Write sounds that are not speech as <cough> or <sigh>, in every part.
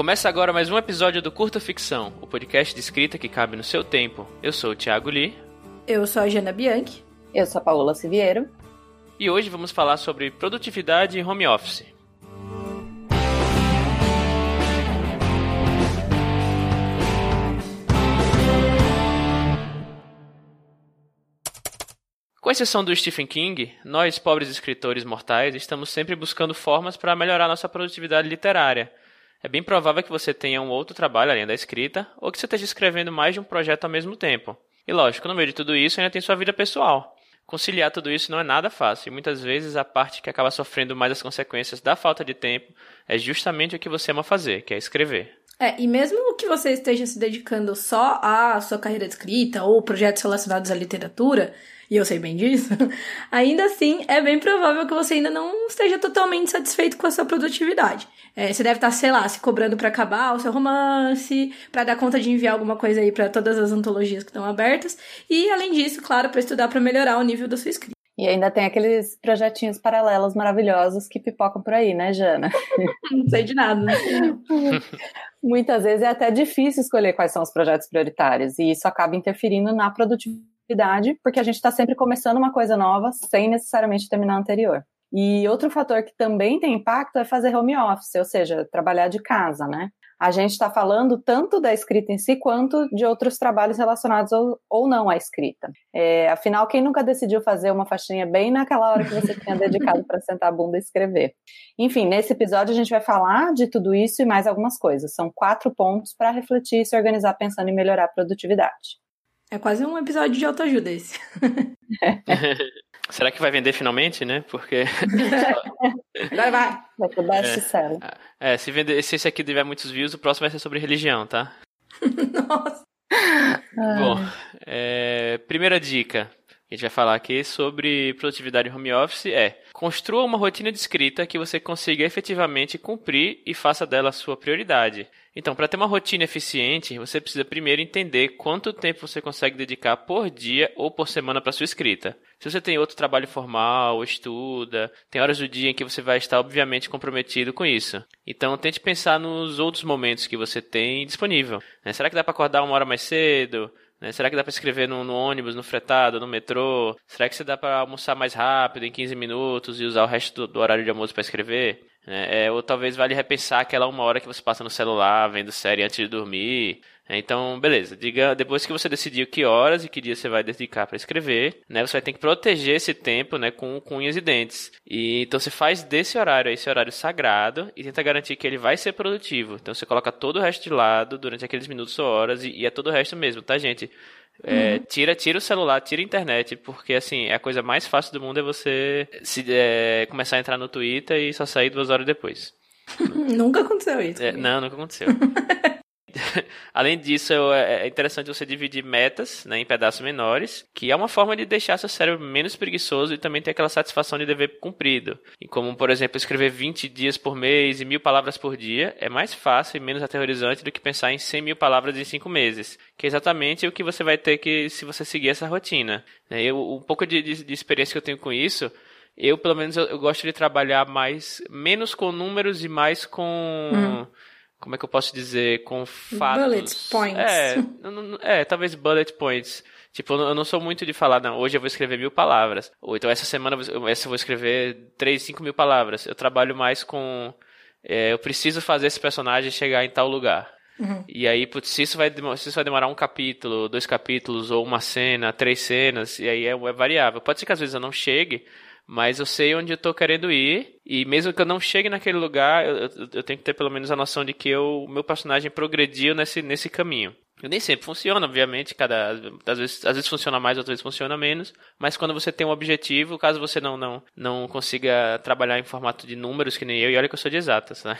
Começa agora mais um episódio do Curta Ficção, o podcast de escrita que cabe no seu tempo. Eu sou o Thiago Lee. Eu sou a Jana Bianchi. Eu sou a Paola Siviero. E hoje vamos falar sobre produtividade e home office. Com exceção do Stephen King, nós, pobres escritores mortais, estamos sempre buscando formas para melhorar nossa produtividade literária. É bem provável que você tenha um outro trabalho além da escrita, ou que você esteja escrevendo mais de um projeto ao mesmo tempo. E lógico, no meio de tudo isso ainda tem sua vida pessoal. Conciliar tudo isso não é nada fácil, e muitas vezes a parte que acaba sofrendo mais as consequências da falta de tempo é justamente o que você ama fazer, que é escrever. É, e mesmo que você esteja se dedicando só à sua carreira de escrita ou projetos relacionados à literatura, e eu sei bem disso, <laughs> ainda assim é bem provável que você ainda não esteja totalmente satisfeito com a sua produtividade. É, você deve estar, sei lá, se cobrando para acabar o seu romance, para dar conta de enviar alguma coisa aí para todas as antologias que estão abertas, e além disso, claro, para estudar para melhorar o nível da sua escrita. E ainda tem aqueles projetinhos paralelos maravilhosos que pipocam por aí, né, Jana? <laughs> Não sei de nada. Né? <laughs> Muitas vezes é até difícil escolher quais são os projetos prioritários, e isso acaba interferindo na produtividade, porque a gente está sempre começando uma coisa nova sem necessariamente terminar a anterior. E outro fator que também tem impacto é fazer home office, ou seja, trabalhar de casa, né? A gente está falando tanto da escrita em si quanto de outros trabalhos relacionados ou, ou não à escrita. É, afinal, quem nunca decidiu fazer uma faixinha bem naquela hora que você tinha dedicado para sentar a bunda e escrever? Enfim, nesse episódio a gente vai falar de tudo isso e mais algumas coisas. São quatro pontos para refletir e se organizar pensando em melhorar a produtividade. É quase um episódio de autoajuda esse. <laughs> <laughs> Será que vai vender finalmente, né? Porque. <laughs> vai, vai. Vai ser best-seller. É, é, se, vender, se esse aqui tiver muitos views, o próximo vai ser sobre religião, tá? Nossa. Bom, é, primeira dica que a gente vai falar aqui sobre produtividade home office é construa uma rotina de escrita que você consiga efetivamente cumprir e faça dela sua prioridade. Então, para ter uma rotina eficiente, você precisa primeiro entender quanto tempo você consegue dedicar por dia ou por semana para sua escrita. Se você tem outro trabalho formal, estuda, tem horas do dia em que você vai estar obviamente comprometido com isso. Então, tente pensar nos outros momentos que você tem disponível. Né? Será que dá para acordar uma hora mais cedo? Né? Será que dá para escrever no, no, ônibus, no fretado, no metrô? Será que você dá para almoçar mais rápido, em 15 minutos, e usar o resto do, do horário de almoço para escrever? Né? É, ou talvez vale repensar aquela uma hora que você passa no celular vendo série antes de dormir. É, então, beleza. Diga depois que você decidiu que horas e que dia você vai dedicar para escrever, né? Você vai ter que proteger esse tempo, né, com, com unhas e dentes. E então você faz desse horário, esse horário sagrado e tenta garantir que ele vai ser produtivo. Então você coloca todo o resto de lado durante aqueles minutos ou horas e, e é todo o resto mesmo, tá, gente? É, uhum. tira, tira o celular, tira a internet, porque assim, é a coisa mais fácil do mundo é você se, é, começar a entrar no Twitter e só sair duas horas depois. <laughs> nunca aconteceu isso. É, não, nunca aconteceu. <laughs> <laughs> Além disso, é, é interessante você dividir metas né, em pedaços menores, que é uma forma de deixar seu cérebro menos preguiçoso e também ter aquela satisfação de dever cumprido. E como, por exemplo, escrever 20 dias por mês e mil palavras por dia é mais fácil e menos aterrorizante do que pensar em 100 mil palavras em 5 meses, que é exatamente o que você vai ter que se você seguir essa rotina. Né. Eu, um pouco de, de, de experiência que eu tenho com isso eu pelo menos eu, eu, gosto de trabalhar mais menos com números e mais com hum como é que eu posso dizer, com fatos. Bullet points. É, é talvez bullet points. Tipo, eu não sou muito de falar, não, hoje eu vou escrever mil palavras. Ou então essa semana essa eu vou escrever três, cinco mil palavras. Eu trabalho mais com. É, eu preciso fazer esse personagem chegar em tal lugar. Uhum. E aí, putz, se isso, vai, se isso vai demorar um capítulo, dois capítulos, ou uma cena, três cenas, e aí é, é variável. Pode ser que às vezes eu não chegue, mas eu sei onde eu tô querendo ir, e mesmo que eu não chegue naquele lugar, eu, eu, eu tenho que ter pelo menos a noção de que o meu personagem progrediu nesse, nesse caminho. Nem sempre funciona, obviamente, cada às vezes, às vezes funciona mais, outras vezes funciona menos, mas quando você tem um objetivo, caso você não não não consiga trabalhar em formato de números que nem eu, e olha que eu sou de exatas, né?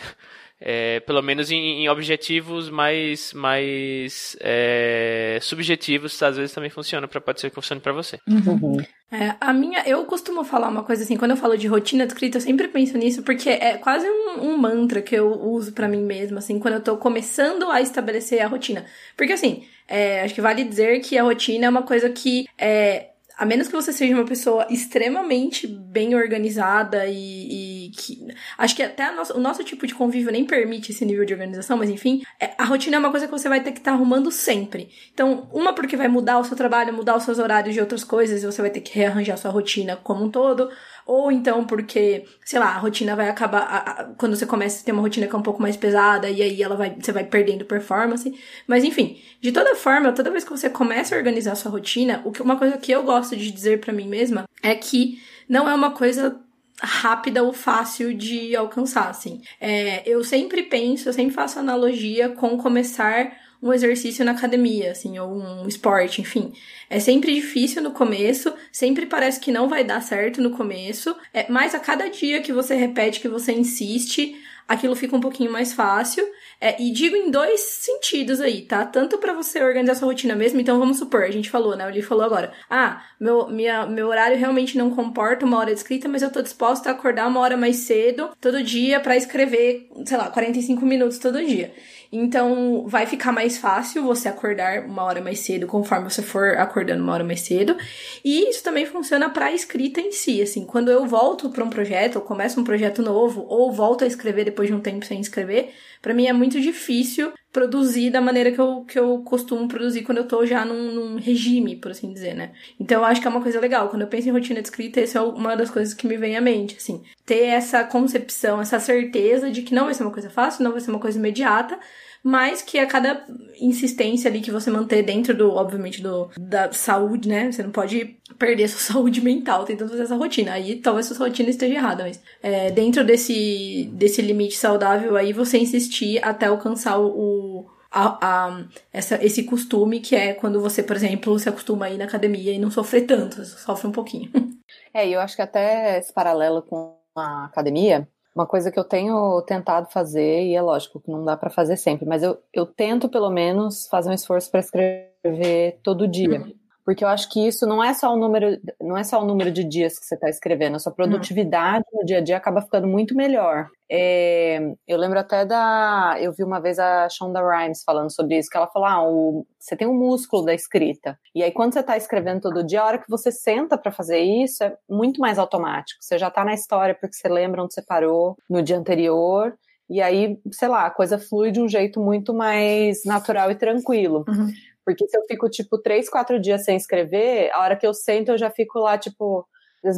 É, pelo menos em, em, objetivos mais, mais é, subjetivos, às vezes também funciona, para pode ser que funcione para você. Uhum. É, a minha, eu costumo falar uma coisa assim, quando eu falo de rotina escrita, eu sempre penso nisso, porque é quase um, um mantra que eu uso para mim mesma, assim, quando eu tô começando a estabelecer a rotina. Porque assim, é, acho que vale dizer que a rotina é uma coisa que é, a menos que você seja uma pessoa extremamente bem organizada e, e que. Acho que até o nosso tipo de convívio nem permite esse nível de organização, mas enfim, é, a rotina é uma coisa que você vai ter que estar tá arrumando sempre. Então, uma porque vai mudar o seu trabalho, mudar os seus horários de outras coisas, e você vai ter que rearranjar sua rotina como um todo ou então porque, sei lá, a rotina vai acabar. A, a, quando você começa a ter uma rotina que é um pouco mais pesada, e aí ela vai, você vai perdendo performance. Mas enfim, de toda forma, toda vez que você começa a organizar a sua rotina, o que, uma coisa que eu gosto de dizer para mim mesma é que não é uma coisa rápida ou fácil de alcançar, assim. É, eu sempre penso, eu sempre faço analogia com começar um exercício na academia, assim, ou um esporte, enfim. É sempre difícil no começo, sempre parece que não vai dar certo no começo, é, mas a cada dia que você repete, que você insiste, aquilo fica um pouquinho mais fácil. É, e digo em dois sentidos aí, tá? Tanto para você organizar sua rotina mesmo, então vamos supor, a gente falou, né? O Lee falou agora. Ah, meu, minha, meu horário realmente não comporta uma hora de escrita, mas eu tô disposta a acordar uma hora mais cedo todo dia para escrever, sei lá, 45 minutos todo dia. Então, vai ficar mais fácil você acordar uma hora mais cedo conforme você for acordando uma hora mais cedo. E isso também funciona para a escrita em si, assim, quando eu volto para um projeto, ou começo um projeto novo, ou volto a escrever depois de um tempo sem escrever, para mim é muito difícil produzir da maneira que eu, que eu costumo produzir quando eu tô já num, num, regime, por assim dizer, né? Então eu acho que é uma coisa legal. Quando eu penso em rotina de escrita, essa é uma das coisas que me vem à mente, assim. Ter essa concepção, essa certeza de que não vai ser uma coisa fácil, não vai ser uma coisa imediata, mas que a cada insistência ali que você manter dentro do, obviamente, do da saúde, né? Você não pode perder sua <laughs> saúde mental tentando fazer essa rotina. Aí talvez sua rotina esteja errada, mas é, dentro desse, desse limite saudável aí, você insistir até alcançar o, a, a, essa, esse costume que é quando você, por exemplo, se acostuma a ir na academia e não sofrer tanto, sofre um pouquinho. <laughs> É, eu acho que até esse paralelo com a academia, uma coisa que eu tenho tentado fazer, e é lógico que não dá para fazer sempre, mas eu, eu tento pelo menos fazer um esforço para escrever todo dia. Uhum. Porque eu acho que isso não é só o número, não é só o número de dias que você está escrevendo, a sua produtividade no dia a dia acaba ficando muito melhor. É, eu lembro até da. Eu vi uma vez a Shonda Rhimes falando sobre isso, que ela falou: ah, o, você tem um músculo da escrita. E aí, quando você está escrevendo todo dia, a hora que você senta para fazer isso, é muito mais automático. Você já está na história porque você lembra onde você parou no dia anterior. E aí, sei lá, a coisa flui de um jeito muito mais natural e tranquilo. Uhum. Porque se eu fico, tipo, três, quatro dias sem escrever, a hora que eu sento, eu já fico lá, tipo,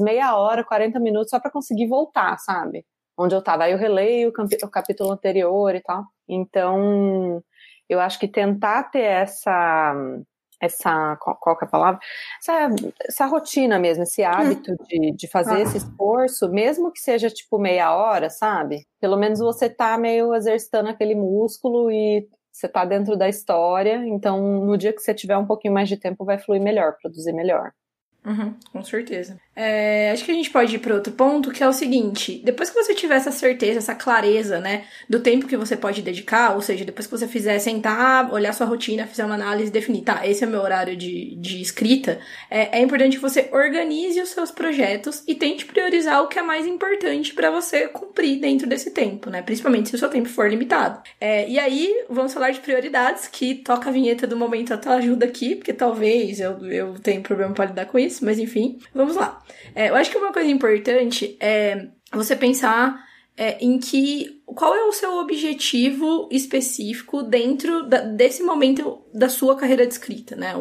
meia hora, 40 minutos, só para conseguir voltar, sabe? Onde eu tava. Aí eu releio o, capítulo anterior e tal. Então, eu acho que tentar ter essa. Essa, qual, que é a palavra? Essa, essa rotina mesmo, esse hábito hum. de, de fazer ah. esse esforço, mesmo que seja tipo meia hora, sabe? Pelo menos você tá meio exercitando aquele músculo e você está dentro da história, então no dia que você tiver um pouquinho mais de tempo vai fluir melhor, produzir melhor. Uhum, com certeza. É, acho que a gente pode ir para outro ponto, que é o seguinte: depois que você tiver essa certeza, essa clareza, né, do tempo que você pode dedicar, ou seja, depois que você fizer sentar, olhar sua rotina, fizer uma análise, definir, tá, esse é o meu horário de, de escrita, é, é importante que você organize os seus projetos e tente priorizar o que é mais importante para você cumprir dentro desse tempo, né, principalmente se o seu tempo for limitado. É, e aí, vamos falar de prioridades, que toca a vinheta do momento até ajuda aqui, porque talvez eu, eu tenha problema para lidar com isso, mas enfim, vamos lá. É, eu acho que uma coisa importante é você pensar é, em que qual é o seu objetivo específico dentro da, desse momento da sua carreira de escrita, né?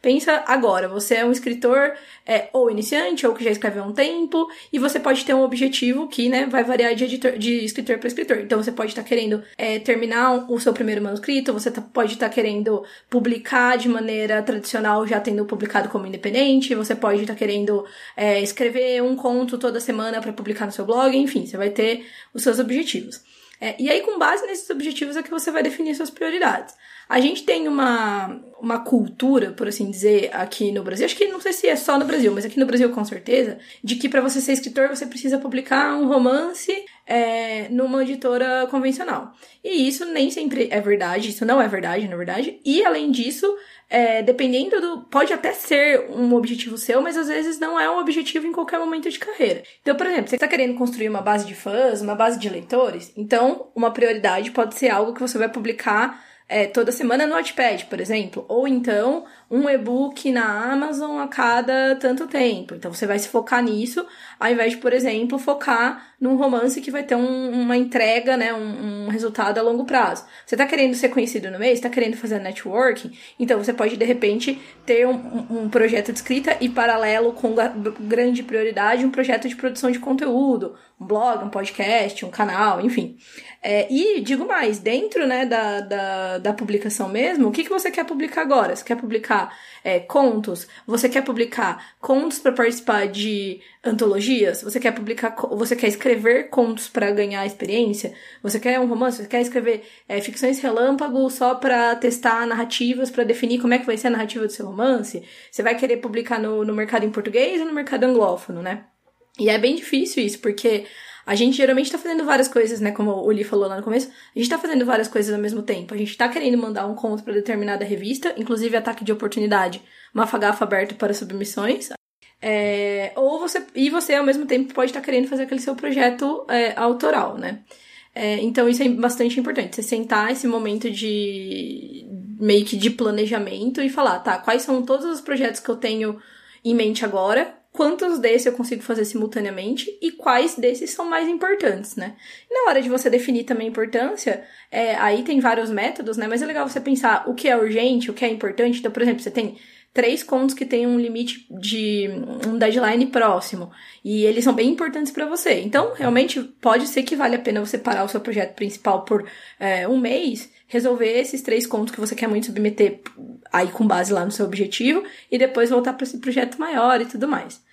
Pensa agora, você é um escritor é, ou iniciante ou que já escreveu há um tempo e você pode ter um objetivo que, né, vai variar de, editor, de escritor para escritor. Então você pode estar tá querendo é, terminar o seu primeiro manuscrito, você tá, pode estar tá querendo publicar de maneira tradicional, já tendo publicado como independente, você pode estar tá querendo é, escrever um conto toda semana para publicar no seu blog, enfim, você vai ter os seus objetivos. É, e aí, com base nesses objetivos, é que você vai definir suas prioridades. A gente tem uma, uma cultura, por assim dizer, aqui no Brasil, acho que não sei se é só no Brasil, mas aqui no Brasil com certeza, de que para você ser escritor você precisa publicar um romance é, numa editora convencional. E isso nem sempre é verdade, isso não é verdade, na verdade. E além disso, é, dependendo do. Pode até ser um objetivo seu, mas às vezes não é um objetivo em qualquer momento de carreira. Então, por exemplo, você está querendo construir uma base de fãs, uma base de leitores, então uma prioridade pode ser algo que você vai publicar é, toda semana no Notepad, por exemplo. Ou então, um e-book na Amazon a cada tanto tempo. Então você vai se focar nisso, ao invés de, por exemplo, focar num romance que vai ter um, uma entrega, né, um, um, resultado a longo prazo. Você está querendo ser conhecido no mês, está querendo fazer networking, então você pode de repente ter um, um projeto de escrita e paralelo com grande prioridade um projeto de produção de conteúdo, um blog, um podcast, um canal, enfim. É, e digo mais, dentro né, da, da, da, publicação mesmo, o que, que você quer publicar agora? Você quer publicar é, contos? Você quer publicar contos para participar de antologias? Você quer publicar, você quer escrever contos para ganhar experiência? Você quer um romance? Você quer escrever é, ficções relâmpago só para testar narrativas, para definir como é que vai ser a narrativa do seu romance? Você vai querer publicar no, no mercado em português ou no mercado anglófono, né? E é bem difícil isso, porque a gente geralmente tá fazendo várias coisas, né? Como o Lee falou lá no começo, a gente tá fazendo várias coisas ao mesmo tempo. A gente tá querendo mandar um conto para determinada revista, inclusive ataque de oportunidade, mafagafa aberto para submissões. É, ou você. E você, ao mesmo tempo, pode estar tá querendo fazer aquele seu projeto é, autoral, né? É, então isso é bastante importante. Você sentar esse momento de meio que de planejamento e falar, tá, quais são todos os projetos que eu tenho em mente agora, quantos desses eu consigo fazer simultaneamente e quais desses são mais importantes, né? E na hora de você definir também a importância, é, aí tem vários métodos, né? Mas é legal você pensar o que é urgente, o que é importante. Então, por exemplo, você tem três contos que têm um limite de um deadline próximo e eles são bem importantes para você. Então, realmente pode ser que vale a pena você parar o seu projeto principal por é, um mês resolver esses três contos que você quer muito submeter aí com base lá no seu objetivo e depois voltar para esse projeto maior e tudo mais.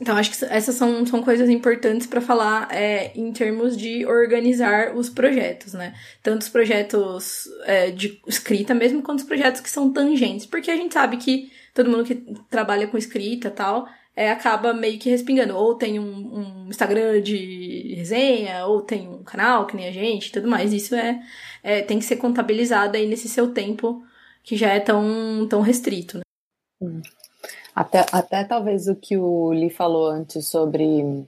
Então, acho que essas são, são coisas importantes para falar é, em termos de organizar os projetos, né? Tanto os projetos é, de escrita mesmo, quanto os projetos que são tangentes. Porque a gente sabe que todo mundo que trabalha com escrita tal, é, acaba meio que respingando. Ou tem um, um, Instagram de resenha, ou tem um canal, que nem a gente tudo mais. Isso é, é tem que ser contabilizado aí nesse seu tempo que já é tão, tão restrito, né? Até, até talvez o que o Lee falou antes sobre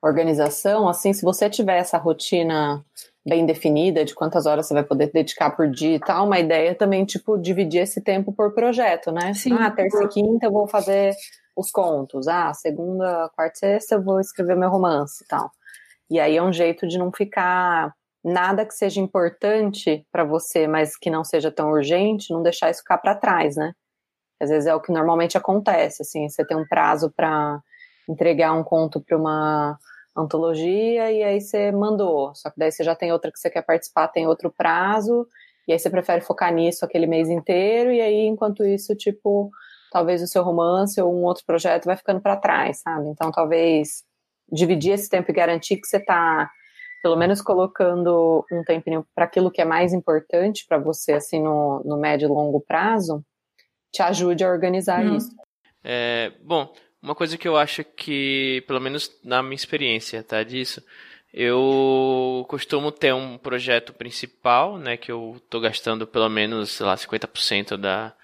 organização, assim, se você tiver essa rotina bem definida de quantas horas você vai poder dedicar por dia e tal, uma ideia também, tipo, dividir esse tempo por projeto, né? Sim. Ah, terça e quinta eu vou fazer os contos. Ah, segunda, quarta e sexta eu vou escrever meu romance e tal. E aí é um jeito de não ficar nada que seja importante para você, mas que não seja tão urgente, não deixar isso ficar para trás, né? Às vezes é o que normalmente acontece, assim, você tem um prazo para entregar um conto para uma antologia e aí você mandou, só que daí você já tem outra que você quer participar, tem outro prazo, e aí você prefere focar nisso aquele mês inteiro, e aí enquanto isso, tipo, talvez o seu romance ou um outro projeto vai ficando para trás, sabe? Então talvez dividir esse tempo e garantir que você está pelo menos colocando um tempinho para aquilo que é mais importante para você, assim, no, no médio e longo prazo, te ajude a organizar uhum. isso. É, bom, uma coisa que eu acho que, pelo menos na minha experiência, tá, disso, eu costumo ter um projeto principal, né, que eu tô gastando pelo menos, sei lá, 50% da,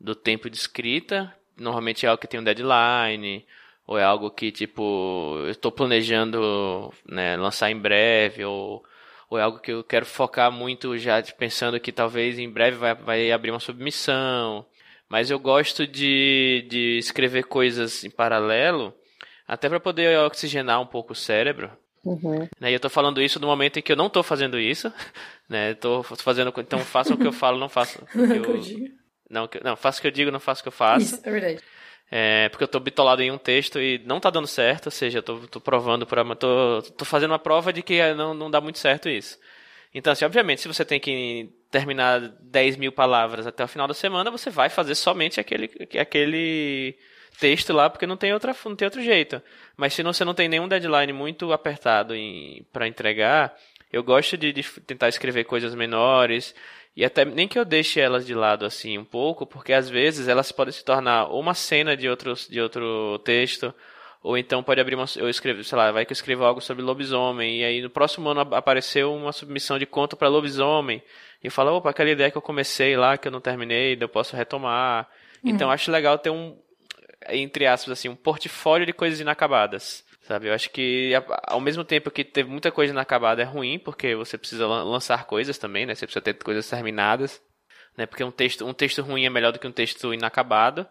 do tempo de escrita. Normalmente é algo que tem um deadline, ou é algo que, tipo, eu estou planejando né, lançar em breve, ou, ou é algo que eu quero focar muito já pensando que talvez em breve vai, vai abrir uma submissão. Mas eu gosto de, de escrever coisas em paralelo, até para poder oxigenar um pouco o cérebro. Uhum. Né, e eu tô falando isso no momento em que eu não tô fazendo isso, <laughs> né? Tô fazendo, então façam o que eu falo, não façam o que <laughs> eu, não, não, faço o que eu digo, não faço o que eu faço. Isso, é verdade. É, porque eu tô bitolado em um texto e não tá dando certo, ou seja, eu tô, tô provando para tô, tô fazendo uma prova de que não, não dá muito certo isso. Então, assim, obviamente, se você tem que terminar 10 mil palavras até o final da semana, você vai fazer somente aquele, aquele texto lá, porque não tem, outra, não tem outro jeito. Mas se você não tem nenhum deadline muito apertado para entregar, eu gosto de, de, tentar escrever coisas menores, e até nem que eu deixe elas de lado assim um pouco, porque às vezes elas podem se tornar uma cena de, outros, de outro texto, ou então pode abrir uma. Eu escrevo, sei lá, vai que eu escrevo algo sobre lobisomem. E aí no próximo ano apareceu uma submissão de conto para lobisomem. E eu falo, opa, aquela ideia que eu comecei lá, que eu não terminei, eu posso retomar. Uhum. Então acho legal ter um, entre aspas, assim, um portfólio de coisas inacabadas. Sabe? Eu acho que ao mesmo tempo que teve muita coisa inacabada é ruim, porque você precisa lançar coisas também, né? Você precisa ter coisas terminadas. né? Porque um texto, um texto ruim é melhor do que um texto inacabado.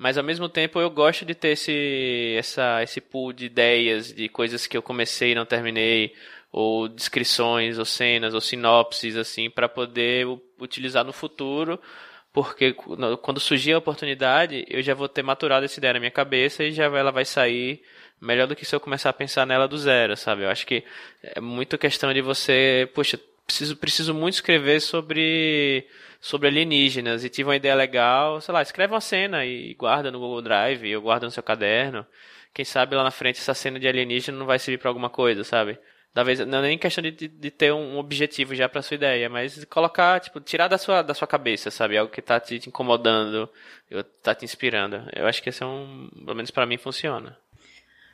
Mas ao mesmo tempo eu gosto de ter esse, essa, esse pool de ideias, de coisas que eu comecei e não terminei, ou descrições, ou cenas, ou sinopses, assim, para poder utilizar no futuro, porque quando surgir a oportunidade, eu já vou ter maturado essa ideia na minha cabeça e já ela vai sair melhor do que se eu começar a pensar nela do zero, sabe? Eu acho que é muito questão de você, poxa, preciso, preciso muito escrever sobre sobre alienígenas e tive uma ideia legal, sei lá, escreve uma cena e guarda no Google Drive, ou guarda no seu caderno. Quem sabe lá na frente essa cena de alienígena não vai servir para alguma coisa, sabe? Talvez não é nem questão de, de ter um objetivo já para sua ideia, mas colocar, tipo, tirar da sua, da sua cabeça, sabe? Algo que tá te incomodando, tá te inspirando. Eu acho que esse é um, pelo menos para mim funciona.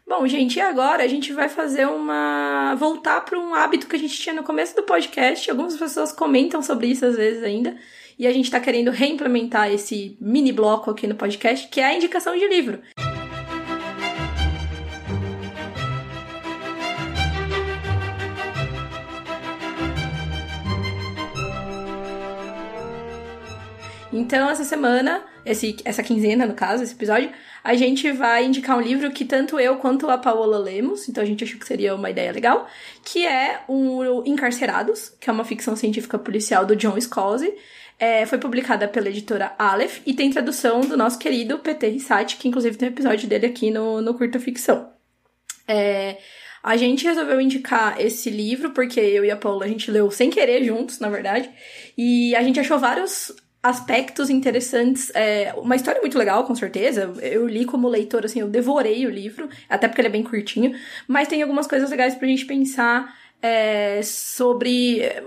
Bom, gente, e agora a gente vai fazer uma. voltar para um hábito que a gente tinha no começo do podcast. Algumas pessoas comentam sobre isso às vezes ainda. E a gente está querendo reimplementar esse mini bloco aqui no podcast, que é a indicação de livro. Então, essa semana, esse, essa quinzena, no caso, esse episódio, a gente vai indicar um livro que tanto eu quanto a Paola lemos, então a gente achou que seria uma ideia legal, que é o Encarcerados, que é uma ficção científica policial do John Scalzi. É, foi publicada pela editora Aleph e tem tradução do nosso querido PT Rissati, que inclusive tem um episódio dele aqui no, no Curta Ficção. É, a gente resolveu indicar esse livro porque eu e a Paula a gente leu sem querer juntos, na verdade, e a gente achou vários aspectos interessantes. É, uma história muito legal, com certeza. Eu li como leitor, assim, eu devorei o livro, até porque ele é bem curtinho. Mas tem algumas coisas legais pra gente pensar é, sobre é,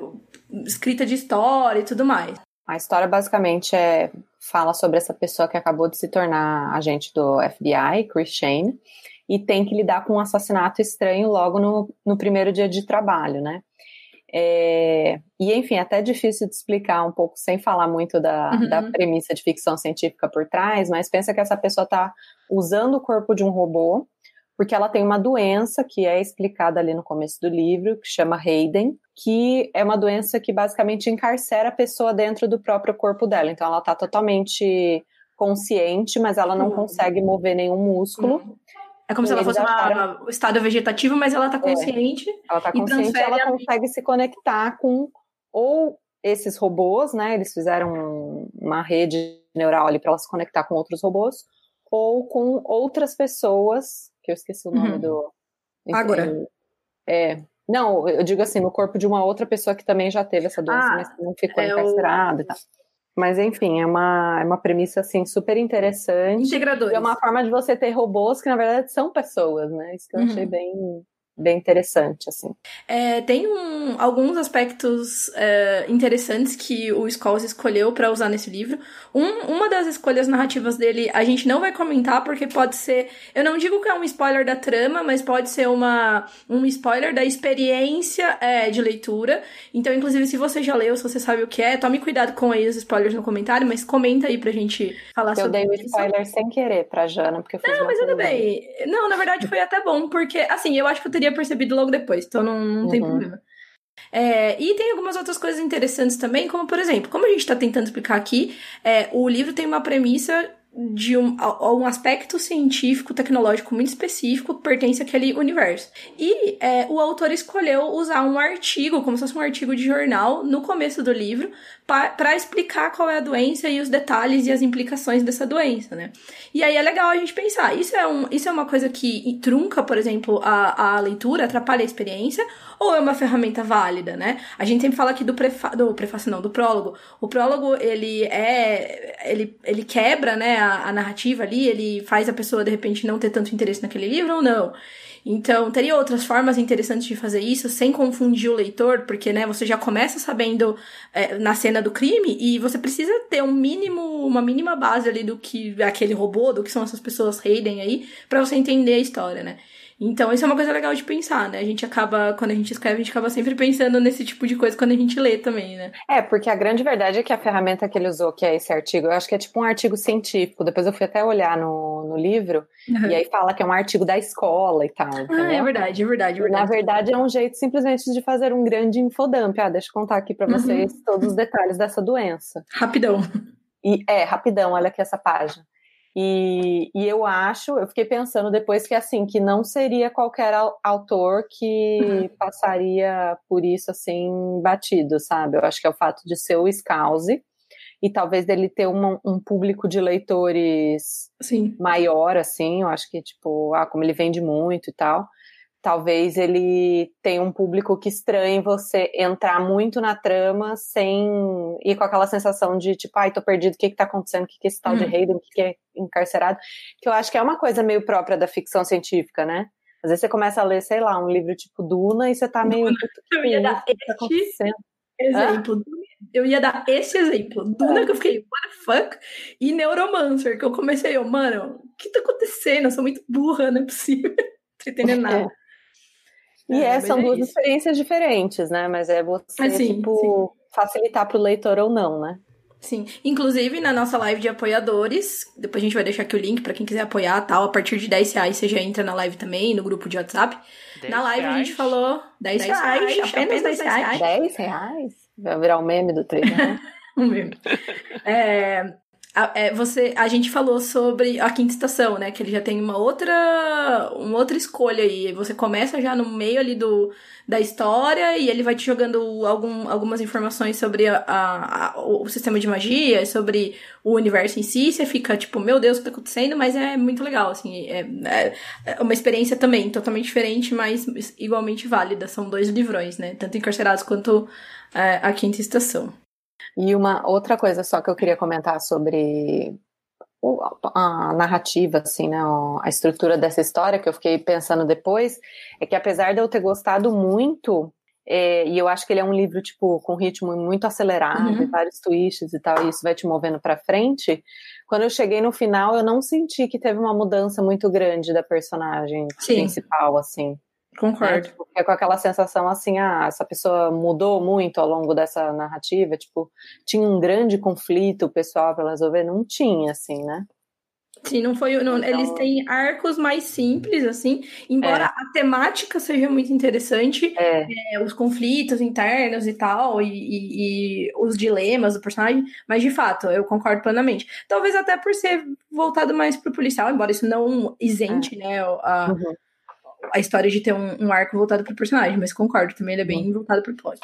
escrita de história e tudo mais. A história basicamente é fala sobre essa pessoa que acabou de se tornar agente do FBI, Chris Shane, e tem que lidar com um assassinato estranho logo no, no primeiro dia de trabalho, né? É, e, enfim, é até difícil de explicar um pouco sem falar muito da, uhum. da premissa de ficção científica por trás, mas pensa que essa pessoa está usando o corpo de um robô porque ela tem uma doença que é explicada ali no começo do livro, que chama Hayden, que é uma doença que basicamente encarcera a pessoa dentro do próprio corpo dela. Então ela está totalmente consciente, mas ela não uhum. consegue mover nenhum músculo. Uhum. É como se ela fosse acharam... um estado vegetativo, mas ela está é. consciente. É. Ela está consciente e ela consegue se conectar com ou esses robôs, né? Eles fizeram uma rede neural ali para ela se conectar com outros robôs, ou com outras pessoas, que eu esqueci o nome uhum. do. Agora. É. Não, eu digo assim, no corpo de uma outra pessoa que também já teve essa doença, ah, mas não ficou é encarcerada o... e tal. Mas enfim, é uma, é uma premissa assim super interessante. Integradores. é uma forma de você ter robôs que na verdade são pessoas, né? Isso que eu uhum. achei bem, bem interessante, assim. É, tem um, alguns aspectos é, interessantes que o Scholes escolheu para usar nesse livro. Um, uma das escolhas narrativas dele a gente não vai comentar porque pode ser, eu não digo que é um spoiler da trama, mas pode ser uma, um spoiler da experiência é, de leitura. Então, inclusive, se você já leu, se você sabe o que é, tome cuidado com aí os spoilers no comentário, mas comenta aí pra gente falar eu sobre isso. Eu dei o spoiler sem querer pra Jana, porque eu fiz Não, mas tudo bem. Não, na verdade foi até bom, porque, assim, eu acho que eu teria percebido logo depois, então não, não uhum. tem problema. É, e tem algumas outras coisas interessantes também, como por exemplo, como a gente está tentando explicar aqui, é, o livro tem uma premissa de um, um aspecto científico, tecnológico muito específico que pertence àquele universo. E é, o autor escolheu usar um artigo, como se fosse um artigo de jornal, no começo do livro, para explicar qual é a doença e os detalhes e as implicações dessa doença, né? E aí é legal a gente pensar, isso é, um, isso é uma coisa que trunca, por exemplo, a, a leitura, atrapalha a experiência, ou é uma ferramenta válida, né? A gente sempre fala aqui do, prefa do prefácio, não, do prólogo. O prólogo, ele é, ele, ele quebra, né, a, a narrativa ali, ele faz a pessoa, de repente, não ter tanto interesse naquele livro ou não. Então, teria outras formas interessantes de fazer isso sem confundir o leitor, porque, né, você já começa sabendo é, na cena do crime e você precisa ter um mínimo, uma mínima base ali do que é aquele robô, do que são essas pessoas Hayden aí, para você entender a história, né? Então, isso é uma coisa legal de pensar, né? A gente acaba, quando a gente escreve, a gente acaba sempre pensando nesse tipo de coisa quando a gente lê também, né? É, porque a grande verdade é que a ferramenta que ele usou, que é esse artigo, eu acho que é tipo um artigo científico. Depois eu fui até olhar no, no livro, uhum. e aí fala que é um artigo da escola e tal. Entendeu? Ah, é verdade, é verdade, é verdade. Na verdade, é um jeito simplesmente de fazer um grande infodump. Ah, deixa eu contar aqui para uhum. vocês uhum. todos os detalhes dessa doença. Rapidão. E é, rapidão, olha aqui essa página. E, e, eu acho, eu fiquei pensando depois que assim, que não seria qualquer autor que uhum. passaria por isso assim batido, sabe? Eu acho que é o fato de ser o Scouse e talvez dele ter um, um público de leitores Sim. maior, assim, eu acho que, tipo, ah, como ele vende muito e tal talvez ele tenha um público que estranhe você entrar muito na trama sem ir com aquela sensação de tipo, ai, tô perdido, o que que tá acontecendo, o que que é esse tal hum. de Hayden, o que que é encarcerado, que eu acho que é uma coisa meio própria da ficção científica, né? Às vezes você começa a ler, sei lá, um livro tipo Duna e você tá meio... Eu ia dar tá este exemplo. Hã? Eu ia dar esse exemplo. Duna, que eu fiquei, what the fuck? E Neuromancer, que eu comecei, eu, mano, o que tá acontecendo? Eu sou muito burra, não é possível. <laughs> Não tô entendendo <laughs> nada. É. E é, é são é duas isso. experiências diferentes, né? Mas é você, ah, sim, tipo, sim. facilitar para o leitor ou não, né? Sim. Inclusive, na nossa live de apoiadores, depois a gente vai deixar aqui o link para quem quiser apoiar tal. A partir de 10 reais você já entra na live também, no grupo de WhatsApp. Na live reais? a gente falou 10, 10 reais, reais, apenas 10 reais. 10 reais? Vai virar o um meme do treino, né? <laughs> um meme. É, a, é, você, a gente falou sobre a quinta estação, né? Que ele já tem uma outra, uma outra escolha aí. Você começa já no meio ali do, da história e ele vai te jogando algum, algumas informações sobre a, a, a, o sistema de magia, sobre o universo em si. Você fica tipo, meu Deus, o que tá acontecendo? Mas é muito legal, assim. É, é, é uma experiência também totalmente diferente, mas igualmente válida. São dois livrões, né? Tanto Encarcerados quanto é, a quinta estação. E uma outra coisa só que eu queria comentar sobre a narrativa, assim, né, a estrutura dessa história que eu fiquei pensando depois, é que apesar de eu ter gostado muito, é, e eu acho que ele é um livro, tipo, com ritmo muito acelerado, uhum. vários twists e tal, e isso vai te movendo para frente, quando eu cheguei no final, eu não senti que teve uma mudança muito grande da personagem Sim. principal, assim. Concordo. Né? Tipo, é com aquela sensação assim, ah, essa pessoa mudou muito ao longo dessa narrativa, tipo, tinha um grande conflito pessoal para resolver? Não tinha, assim, né? Sim, não foi. Não, então... Eles têm arcos mais simples, assim, embora é. a temática seja muito interessante, é. É, os conflitos internos e tal, e, e, e, os dilemas do personagem, mas de fato, eu concordo plenamente. Talvez até por ser voltado mais pro policial, embora isso não isente, é. né, a, uhum a história de ter um, um arco voltado pro personagem, mas concordo também, ele é bem voltado pro plot.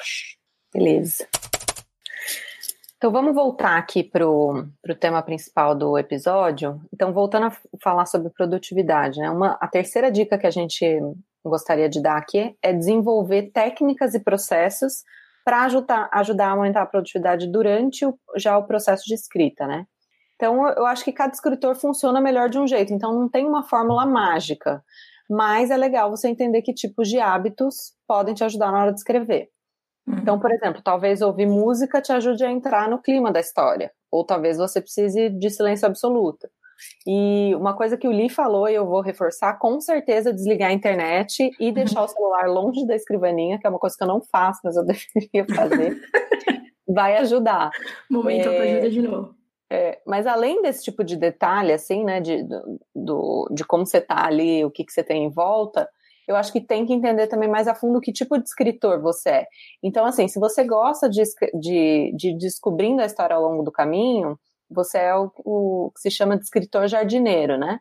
Beleza. Então vamos voltar aqui pro, pro tema principal do episódio. Então, voltando a falar sobre produtividade, né? Uma, a terceira dica que a gente gostaria de dar aqui é desenvolver técnicas e processos para ajudar, ajudar a aumentar a produtividade durante o, já o processo de escrita, né? Então, eu acho que cada escritor funciona melhor de um jeito, então não tem uma fórmula mágica mas é legal você entender que tipos de hábitos podem te ajudar na hora de escrever. Uhum. Então, por exemplo, talvez ouvir música te ajude a entrar no clima da história, ou talvez você precise de silêncio absoluto. E uma coisa que o Lee falou, e eu vou reforçar, com certeza desligar a internet e uhum. deixar o celular longe da escrivaninha, que é uma coisa que eu não faço, mas eu <laughs> deveria fazer, vai ajudar. Momento é... ajuda de novo. É, mas além desse tipo de detalhe, assim, né, de, do, de como você tá ali, o que, que você tem em volta, eu acho que tem que entender também mais a fundo que tipo de escritor você é. Então, assim, se você gosta de, de, de descobrindo a história ao longo do caminho, você é o, o que se chama de escritor jardineiro, né?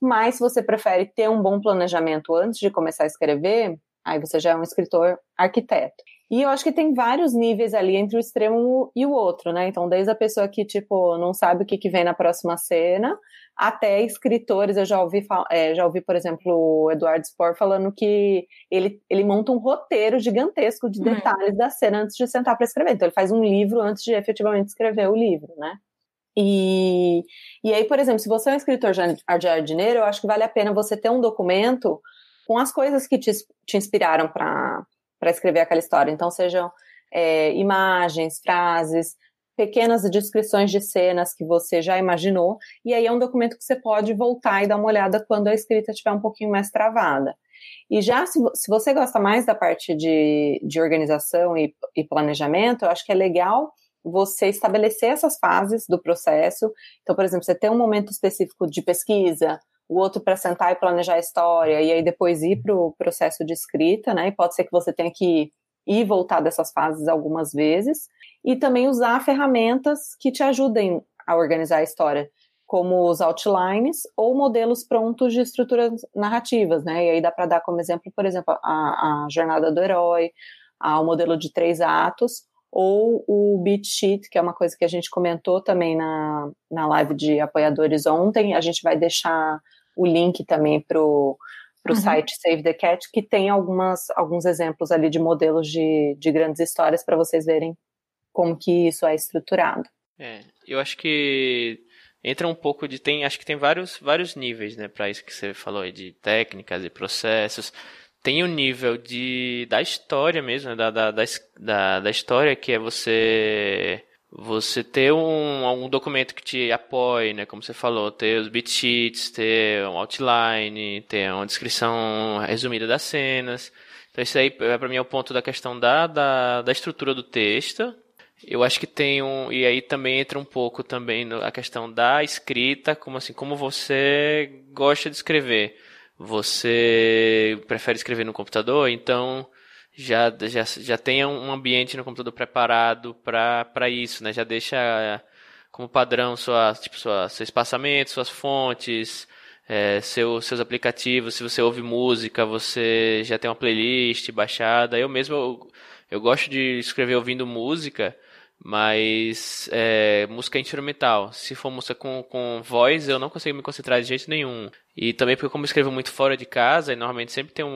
Mas se você prefere ter um bom planejamento antes de começar a escrever, aí você já é um escritor arquiteto. E eu acho que tem vários níveis ali entre o extremo e o outro, né? Então, desde a pessoa que, tipo, não sabe o que, que vem na próxima cena, até escritores. Eu já ouvi, é, já ouvi por exemplo, o Eduardo Spor falando que ele, ele monta um roteiro gigantesco de uhum. detalhes uhum. da cena antes de sentar para escrever. Então, ele faz um livro antes de efetivamente escrever o livro, né? E, e aí, por exemplo, se você é um escritor jardineiro, eu acho que vale a pena você ter um documento com as coisas que te, te inspiraram para para escrever aquela história. Então, sejam é, imagens, frases, pequenas descrições de cenas que você já imaginou, e aí é um documento que você pode voltar e dar uma olhada quando a escrita estiver um pouquinho mais travada. E já se, se você gosta mais da parte de, de organização e, e planejamento, eu acho que é legal você estabelecer essas fases do processo. Então, por exemplo, você tem um momento específico de pesquisa, o outro para sentar e planejar a história, e aí depois ir para o processo de escrita, né? E pode ser que você tenha que ir e voltar dessas fases algumas vezes, e também usar ferramentas que te ajudem a organizar a história, como os outlines ou modelos prontos de estruturas narrativas, né? E aí dá para dar como exemplo, por exemplo, a, a jornada do herói, o modelo de três atos, ou o beat sheet, que é uma coisa que a gente comentou também na, na live de apoiadores ontem. A gente vai deixar o link também para o uhum. site Save the Cat, que tem algumas, alguns exemplos ali de modelos de, de grandes histórias para vocês verem como que isso é estruturado. É, eu acho que entra um pouco de tem acho que tem vários vários níveis né para isso que você falou aí, de técnicas e processos tem o nível de da história mesmo né, da, da, da, da história que é você você ter um, um documento que te apoie, né, como você falou, ter os beat sheets, ter um outline, ter uma descrição resumida das cenas. Então isso aí é, para mim é o ponto da questão da, da, da estrutura do texto. Eu acho que tem um e aí também entra um pouco também a questão da escrita, como assim, como você gosta de escrever. Você prefere escrever no computador, então já, já, já tenha um ambiente no computador preparado para isso, né? Já deixa como padrão sua, tipo, sua, seu espaçamento, suas fontes, é, seu, seus aplicativos. Se você ouve música, você já tem uma playlist baixada. Eu mesmo, eu, eu gosto de escrever ouvindo música, mas é, música instrumental. Se for música com, com voz, eu não consigo me concentrar de jeito nenhum. E também porque como eu escrevo muito fora de casa, e normalmente sempre tem um,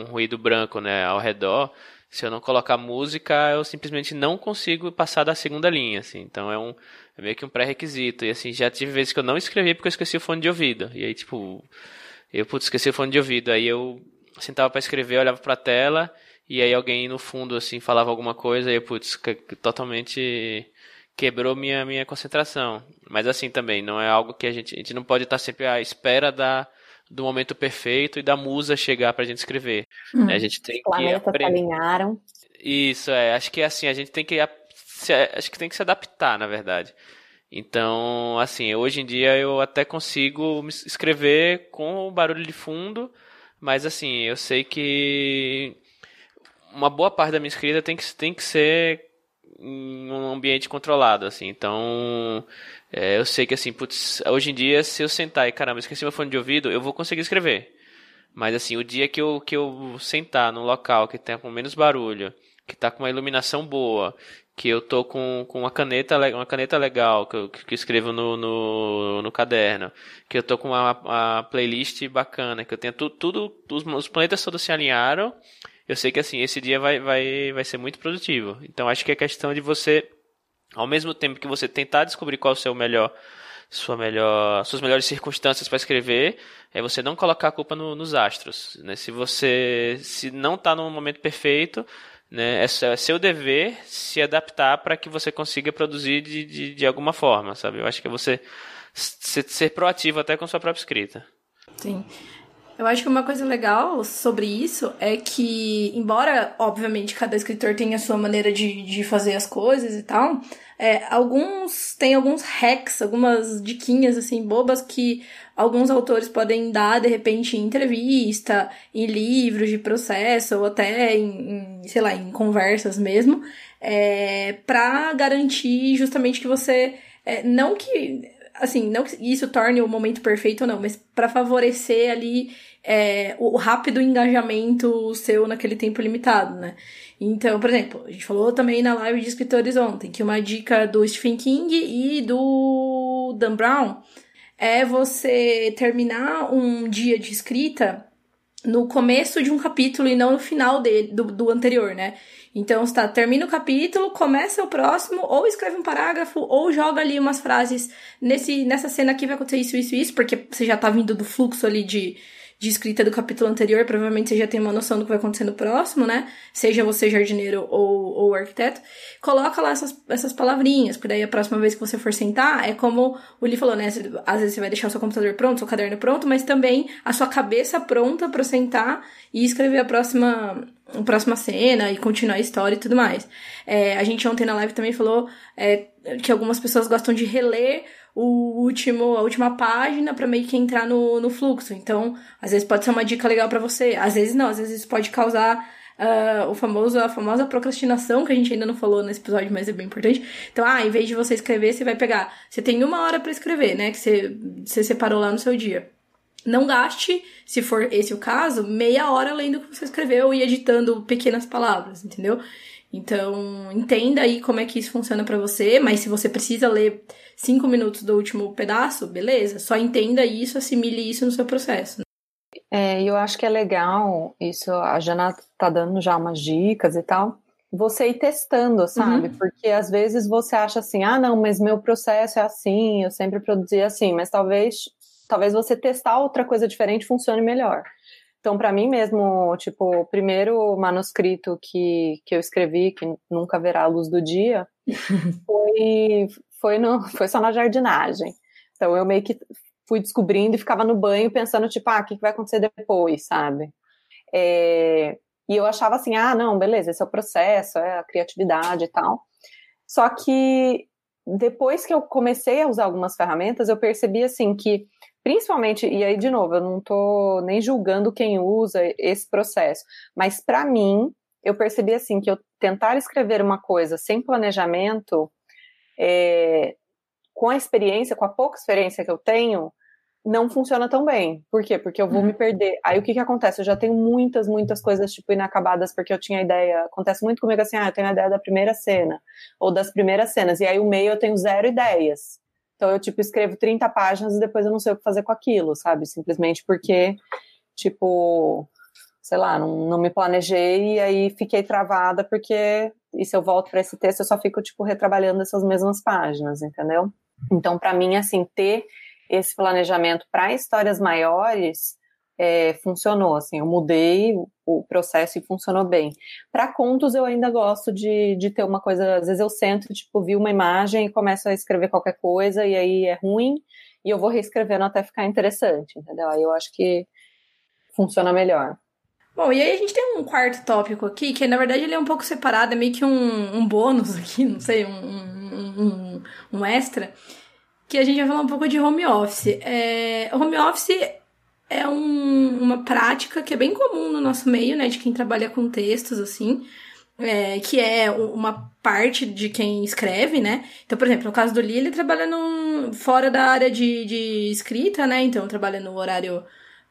um ruído branco né, ao redor, se eu não colocar música, eu simplesmente não consigo passar da segunda linha, assim. Então é um é meio que um pré-requisito. E assim, já tive vezes que eu não escrevi porque eu esqueci o fone de ouvido. E aí, tipo, eu putz, esqueci o fone de ouvido. Aí eu sentava para escrever, olhava pra tela e aí alguém no fundo, assim, falava alguma coisa e eu, putz, totalmente quebrou minha, minha concentração. Mas assim também, não é algo que a gente, a gente não pode estar sempre à espera da, do momento perfeito e da musa chegar pra gente escrever. Hum, a gente tem que aprender. alinharam. Isso, é. Acho que assim, a gente tem que acho que tem que se adaptar, na verdade. Então, assim, hoje em dia eu até consigo escrever com o barulho de fundo, mas assim, eu sei que uma boa parte da minha escrita tem que, tem que ser em um ambiente controlado, assim. Então, é, eu sei que, assim, putz, hoje em dia, se eu sentar e, caramba, esqueci meu fone de ouvido, eu vou conseguir escrever. Mas, assim, o dia que eu, que eu sentar num local que tenha com menos barulho, que tá com uma iluminação boa, que eu tô com, com uma caneta uma caneta legal que eu, que eu escrevo no, no, no, caderno, que eu tô com uma, uma playlist bacana, que eu tenho tudo, tudo os planetas todos se alinharam eu sei que assim, esse dia vai, vai, vai ser muito produtivo. Então acho que é questão de você, ao mesmo tempo que você tentar descobrir qual é o seu melhor, sua melhor, suas melhores circunstâncias para escrever, é você não colocar a culpa no, nos astros. Né? Se você se não está no momento perfeito, né, é, é seu dever se adaptar para que você consiga produzir de, de, de alguma forma, sabe? Eu acho que é você ser, ser proativo até com sua própria escrita. Sim. Eu acho que uma coisa legal sobre isso é que, embora, obviamente, cada escritor tenha a sua maneira de, de fazer as coisas e tal, é, alguns tem alguns hacks, algumas diquinhas, assim, bobas que alguns autores podem dar, de repente, em entrevista, em livros de processo, ou até em, em sei lá, em conversas mesmo, é, para garantir justamente que você. É, não que assim, não que isso torne o momento perfeito ou não, mas para favorecer ali é, o rápido engajamento seu naquele tempo limitado, né? Então, por exemplo, a gente falou também na live de escritores ontem que uma dica do Stephen King e do Dan Brown é você terminar um dia de escrita no começo de um capítulo e não no final dele, do, do anterior, né? Então, está termina o capítulo, começa o próximo, ou escreve um parágrafo, ou joga ali umas frases nesse, nessa cena aqui vai acontecer isso, isso, isso, porque você já tá vindo do fluxo ali de, de escrita do capítulo anterior, provavelmente você já tem uma noção do que vai acontecer no próximo, né? Seja você jardineiro ou, ou arquiteto. Coloca lá essas, essas palavrinhas, porque daí a próxima vez que você for sentar, é como o Lee falou, né? Às vezes você vai deixar o seu computador pronto, seu caderno pronto, mas também a sua cabeça pronta para sentar e escrever a próxima, a próxima cena e continuar a história e tudo mais. É, a gente ontem na live também falou é, que algumas pessoas gostam de reler o último, a última página para meio que entrar no, no fluxo. Então, às vezes pode ser uma dica legal para você, às vezes não, às vezes pode causar uh, o famoso, a famosa procrastinação, que a gente ainda não falou nesse episódio, mas é bem importante. Então, ah, em vez de você escrever, você vai pegar. Você tem uma hora para escrever, né? Que você, você separou lá no seu dia. Não gaste, se for esse o caso, meia hora lendo o que você escreveu e editando pequenas palavras, entendeu? Então, entenda aí como é que isso funciona para você, mas se você precisa ler cinco minutos do último pedaço, beleza, só entenda isso, assimile isso no seu processo. É, eu acho que é legal isso, a Jana tá dando já umas dicas e tal, você ir testando, sabe? Uhum. Porque às vezes você acha assim, ah, não, mas meu processo é assim, eu sempre produzi assim, mas talvez, talvez você testar outra coisa diferente funcione melhor. Então, para mim mesmo, tipo, o primeiro manuscrito que, que eu escrevi, que nunca verá a luz do dia, foi, foi, no, foi só na jardinagem. Então, eu meio que fui descobrindo e ficava no banho pensando, tipo, ah, o que vai acontecer depois, sabe? É, e eu achava assim, ah, não, beleza, esse é o processo, é a criatividade e tal. Só que depois que eu comecei a usar algumas ferramentas, eu percebi assim que Principalmente, e aí, de novo, eu não estou nem julgando quem usa esse processo, mas para mim, eu percebi assim que eu tentar escrever uma coisa sem planejamento, é, com a experiência, com a pouca experiência que eu tenho, não funciona tão bem. Por quê? Porque eu vou uhum. me perder. Aí o que que acontece? Eu já tenho muitas, muitas coisas, tipo, inacabadas, porque eu tinha ideia. Acontece muito comigo assim, ah, eu tenho a ideia da primeira cena, ou das primeiras cenas, e aí o meio eu tenho zero ideias. Então eu, tipo, escrevo 30 páginas e depois eu não sei o que fazer com aquilo, sabe? Simplesmente porque, tipo, sei lá, não, não me planejei e aí fiquei travada porque, e se eu volto para esse texto, eu só fico, tipo, retrabalhando essas mesmas páginas, entendeu? Então, para mim, assim, ter esse planejamento para histórias maiores é, funcionou, assim, eu mudei o processo e funcionou bem. Para contos, eu ainda gosto de, de ter uma coisa, às vezes eu sento, tipo, vi uma imagem e começo a escrever qualquer coisa, e aí é ruim, e eu vou reescrevendo até ficar interessante, entendeu? Aí eu acho que funciona melhor. Bom, e aí a gente tem um quarto tópico aqui, que na verdade ele é um pouco separado, é meio que um, um bônus aqui, <laughs> não sei, um, um, um, um extra, que a gente vai falar um pouco de home office. É, home office é um, uma prática que é bem comum no nosso meio, né? De quem trabalha com textos, assim. É, que é uma parte de quem escreve, né? Então, por exemplo, no caso do Lee, ele trabalha num, fora da área de, de escrita, né? Então, trabalha no horário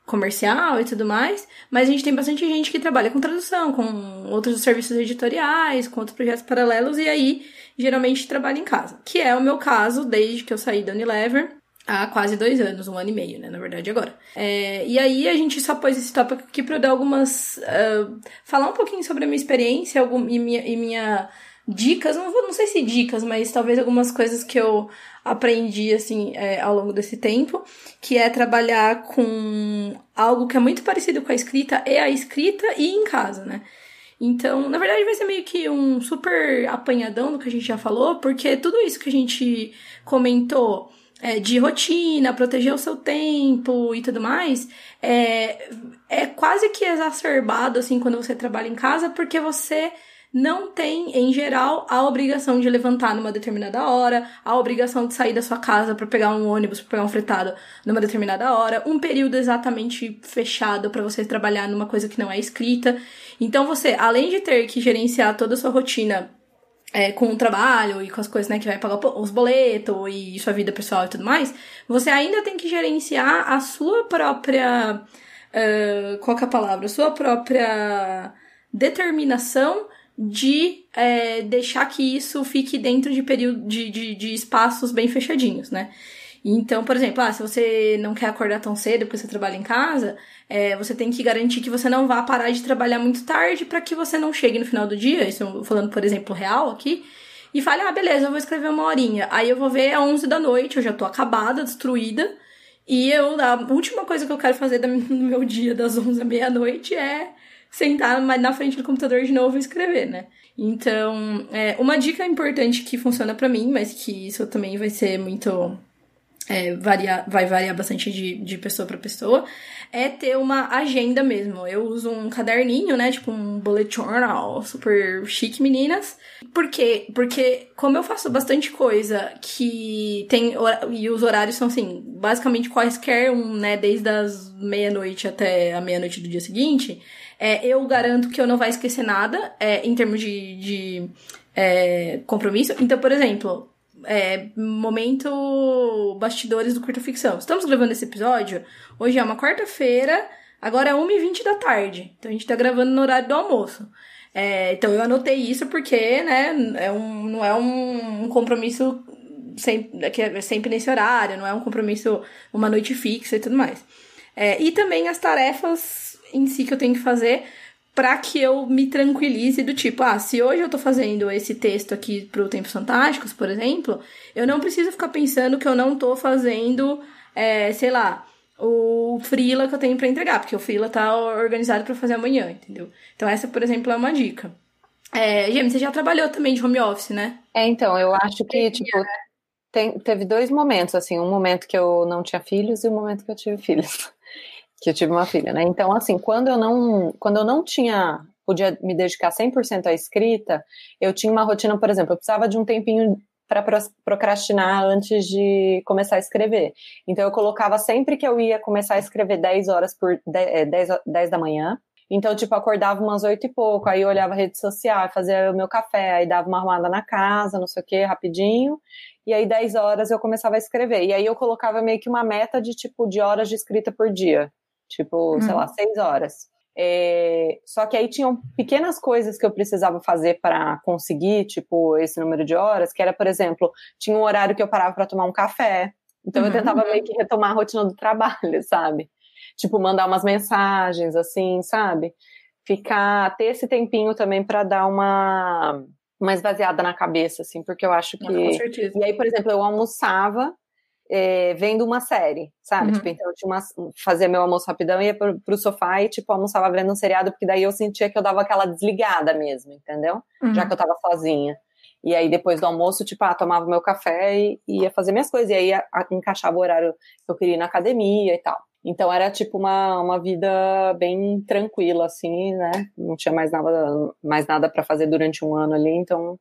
comercial e tudo mais, mas a gente tem bastante gente que trabalha com tradução, com outros serviços editoriais, com outros projetos paralelos, e aí geralmente trabalha em casa, que é o meu caso desde que eu saí da Unilever há quase dois anos, um ano e meio, né? Na verdade, agora. É, e aí a gente só pôs esse tópico aqui para eu dar algumas. Uh, falar um pouquinho sobre a minha experiência algum, e, minha, e minha dicas, não, não sei se dicas, mas talvez algumas coisas que eu aprendi, assim, é, ao longo desse tempo, que é trabalhar com algo que é muito parecido com a escrita, e a escrita e em casa, né? Então, na verdade, vai ser meio que um super apanhadão do que a gente já falou, porque tudo isso que a gente comentou é, de rotina, proteger o seu tempo e tudo mais, é, é quase que exacerbado, assim, quando você trabalha em casa, porque você não tem, em geral, a obrigação de levantar numa determinada hora, a obrigação de sair da sua casa para pegar um ônibus, para pegar um fretado numa determinada hora, um período exatamente fechado para você trabalhar numa coisa que não é escrita. Então você, além de ter que gerenciar toda a sua rotina é, com o trabalho e com as coisas, né, que vai pagar os boletos e sua vida pessoal e tudo mais, você ainda tem que gerenciar a sua própria. Uh, qual é a palavra? A sua própria determinação de é, deixar que isso fique dentro de período de, de, de espaços bem fechadinhos, né? Então, por exemplo, ah, se você não quer acordar tão cedo porque você trabalha em casa, é, você tem que garantir que você não vá parar de trabalhar muito tarde para que você não chegue no final do dia, isso falando, por exemplo, real aqui, e fale, ah, beleza, eu vou escrever uma horinha. Aí eu vou ver às 11 da noite, eu já tô acabada, destruída, E eu, a última coisa que eu quero fazer no <laughs> meu dia das 11 à meia-noite é sentar na frente do computador de novo e escrever, né? Então, é, uma dica importante que funciona para mim, mas que isso também vai ser muito. É, varia, vai variar bastante de, de pessoa para pessoa, é ter uma agenda mesmo. Eu uso um caderninho, né? Tipo um bullet journal super chique, meninas. Por quê? Porque como eu faço bastante coisa que tem. E os horários são assim, basicamente quaisquer um, né? Desde as meia-noite até a meia-noite do dia seguinte. É, eu garanto que eu não vai esquecer nada é, em termos de, de é, compromisso. Então, por exemplo, é, momento bastidores do Curta Ficção. Estamos gravando esse episódio, hoje é uma quarta-feira, agora é 1h20 da tarde. Então a gente tá gravando no horário do almoço. É, então eu anotei isso porque, né, é um, não é um, um compromisso sempre, que é sempre nesse horário, não é um compromisso uma noite fixa e tudo mais. É, e também as tarefas em si que eu tenho que fazer para que eu me tranquilize do tipo, ah, se hoje eu tô fazendo esse texto aqui pro Tempos Fantásticos, por exemplo, eu não preciso ficar pensando que eu não tô fazendo, é, sei lá, o freela que eu tenho para entregar, porque o freela tá organizado para fazer amanhã, entendeu? Então essa, por exemplo, é uma dica. É, James, você já trabalhou também de home office, né? É, então, eu acho que, tipo, tem, teve dois momentos, assim, um momento que eu não tinha filhos e um momento que eu tive filhos que eu tive uma filha, né? Então, assim, quando eu não, quando eu não tinha, podia me dedicar 100% à escrita, eu tinha uma rotina, por exemplo, eu precisava de um tempinho para procrastinar antes de começar a escrever. Então, eu colocava sempre que eu ia começar a escrever 10 horas por 10, 10, 10 da manhã. Então, tipo, acordava umas oito e pouco, aí eu olhava a rede social, fazia o meu café, aí dava uma arrumada na casa, não sei o que, rapidinho. E aí, 10 horas eu começava a escrever. E aí eu colocava meio que uma meta de, tipo, de horas de escrita por dia tipo, uhum. sei lá, seis horas. É, só que aí tinham pequenas coisas que eu precisava fazer para conseguir, tipo, esse número de horas, que era, por exemplo, tinha um horário que eu parava para tomar um café. Então uhum. eu tentava meio que retomar a rotina do trabalho, <laughs> sabe? Tipo, mandar umas mensagens, assim, sabe? Ficar, ter esse tempinho também para dar uma, uma esvaziada na cabeça, assim, porque eu acho que. Com certeza. E aí, por exemplo, eu almoçava é, vendo uma série, sabe? Uhum. Tipo, então eu tinha uma, fazia meu almoço rapidão, ia pro, pro sofá e, tipo, almoçava vendo um seriado, porque daí eu sentia que eu dava aquela desligada mesmo, entendeu? Uhum. Já que eu tava sozinha. E aí, depois do almoço, tipo, ah, tomava meu café e, ia fazer minhas coisas. E aí, a, a, encaixava o horário que eu queria ir na academia e tal. Então, era, tipo, uma, uma vida bem tranquila, assim, né? Não tinha mais nada, mais nada para fazer durante um ano ali, então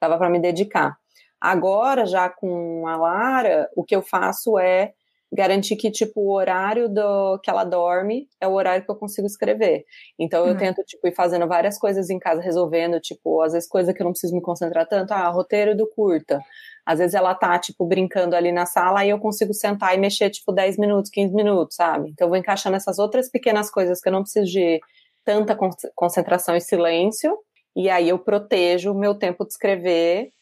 dava para me dedicar. Agora, já com a Lara, o que eu faço é garantir que, tipo, o horário do, que ela dorme é o horário que eu consigo escrever. Então, eu uhum. tento, tipo, ir fazendo várias coisas em casa, resolvendo, tipo, às vezes coisa que eu não preciso me concentrar tanto, ah, roteiro do curta. Às vezes ela tá, tipo, brincando ali na sala e eu consigo sentar e mexer, tipo, 10 minutos, 15 minutos, sabe? Então, eu vou encaixando essas outras pequenas coisas que eu não preciso de tanta concentração e silêncio, e aí eu protejo o meu tempo de escrever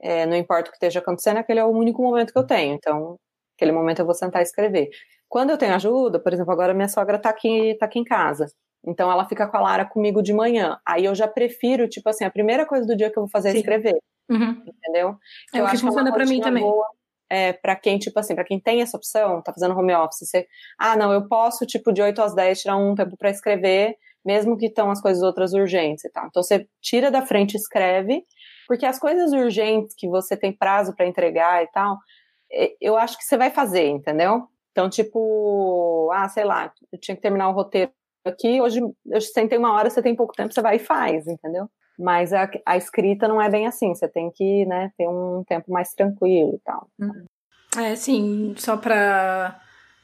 é, não importa o que esteja acontecendo, aquele é o único momento que eu tenho. Então, aquele momento eu vou sentar e escrever. Quando eu tenho ajuda, por exemplo, agora minha sogra tá aqui, tá aqui em casa. Então ela fica com a Lara comigo de manhã. Aí eu já prefiro, tipo assim, a primeira coisa do dia que eu vou fazer é Sim. é escrever. Uhum. Entendeu? É eu o que funciona para mim também. Boa, é, para quem, tipo assim, para quem tem essa opção, tá fazendo home office, você, ah, não, eu posso, tipo, de 8 às 10 tirar um tempo para escrever, mesmo que estão as coisas outras urgentes e tal. Então você tira da frente, escreve, porque as coisas urgentes que você tem prazo para entregar e tal, eu acho que você vai fazer, entendeu? Então, tipo, ah, sei lá, eu tinha que terminar o roteiro aqui, hoje eu sentei uma hora, você tem pouco tempo, você vai e faz, entendeu? Mas a, a escrita não é bem assim, você tem que, né, ter um tempo mais tranquilo e tal. Uhum. É, sim, só pra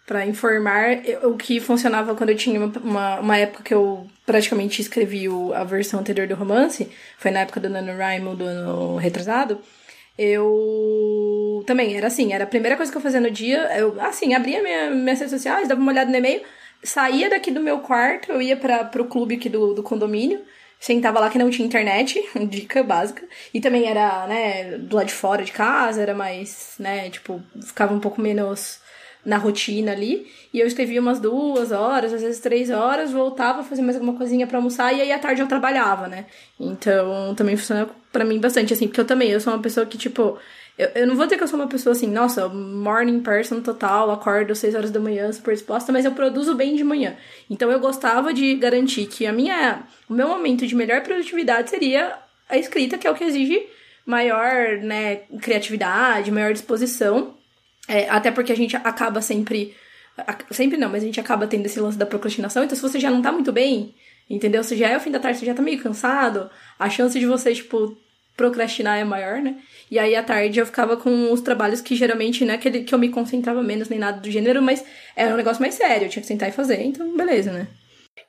para informar o que funcionava quando eu tinha uma, uma época que eu praticamente escrevi o, a versão anterior do romance, foi na época do NaNoWriMo do ano retrasado, eu também era assim, era a primeira coisa que eu fazia no dia, eu assim, abria minha, minhas redes sociais, dava uma olhada no e-mail, saía daqui do meu quarto, eu ia para pro clube aqui do, do condomínio, sentava lá que não tinha internet, <laughs> dica básica, e também era, né, do lado de fora de casa, era mais, né, tipo, ficava um pouco menos na rotina ali. E eu escrevia umas duas horas, às vezes três horas, voltava, fazia mais alguma coisinha para almoçar e aí à tarde eu trabalhava, né? Então também funciona para mim bastante, assim, porque eu também, eu sou uma pessoa que, tipo, eu, eu não vou dizer que eu sou uma pessoa assim, nossa, morning person total, acordo 6 horas da manhã, super exposta, mas eu produzo bem de manhã. Então eu gostava de garantir que a minha, o meu momento de melhor produtividade seria a escrita, que é o que exige maior, né, criatividade, maior disposição. É, até porque a gente acaba sempre. Sempre não, mas a gente acaba tendo esse lance da procrastinação. Então, se você já não tá muito bem, entendeu? Se já é o fim da tarde, você já tá meio cansado, a chance de você, tipo, procrastinar é maior, né? E aí à tarde eu ficava com os trabalhos que geralmente, né, que, que eu me concentrava menos nem nada do gênero, mas era um negócio mais sério, eu tinha que sentar e fazer, então beleza, né?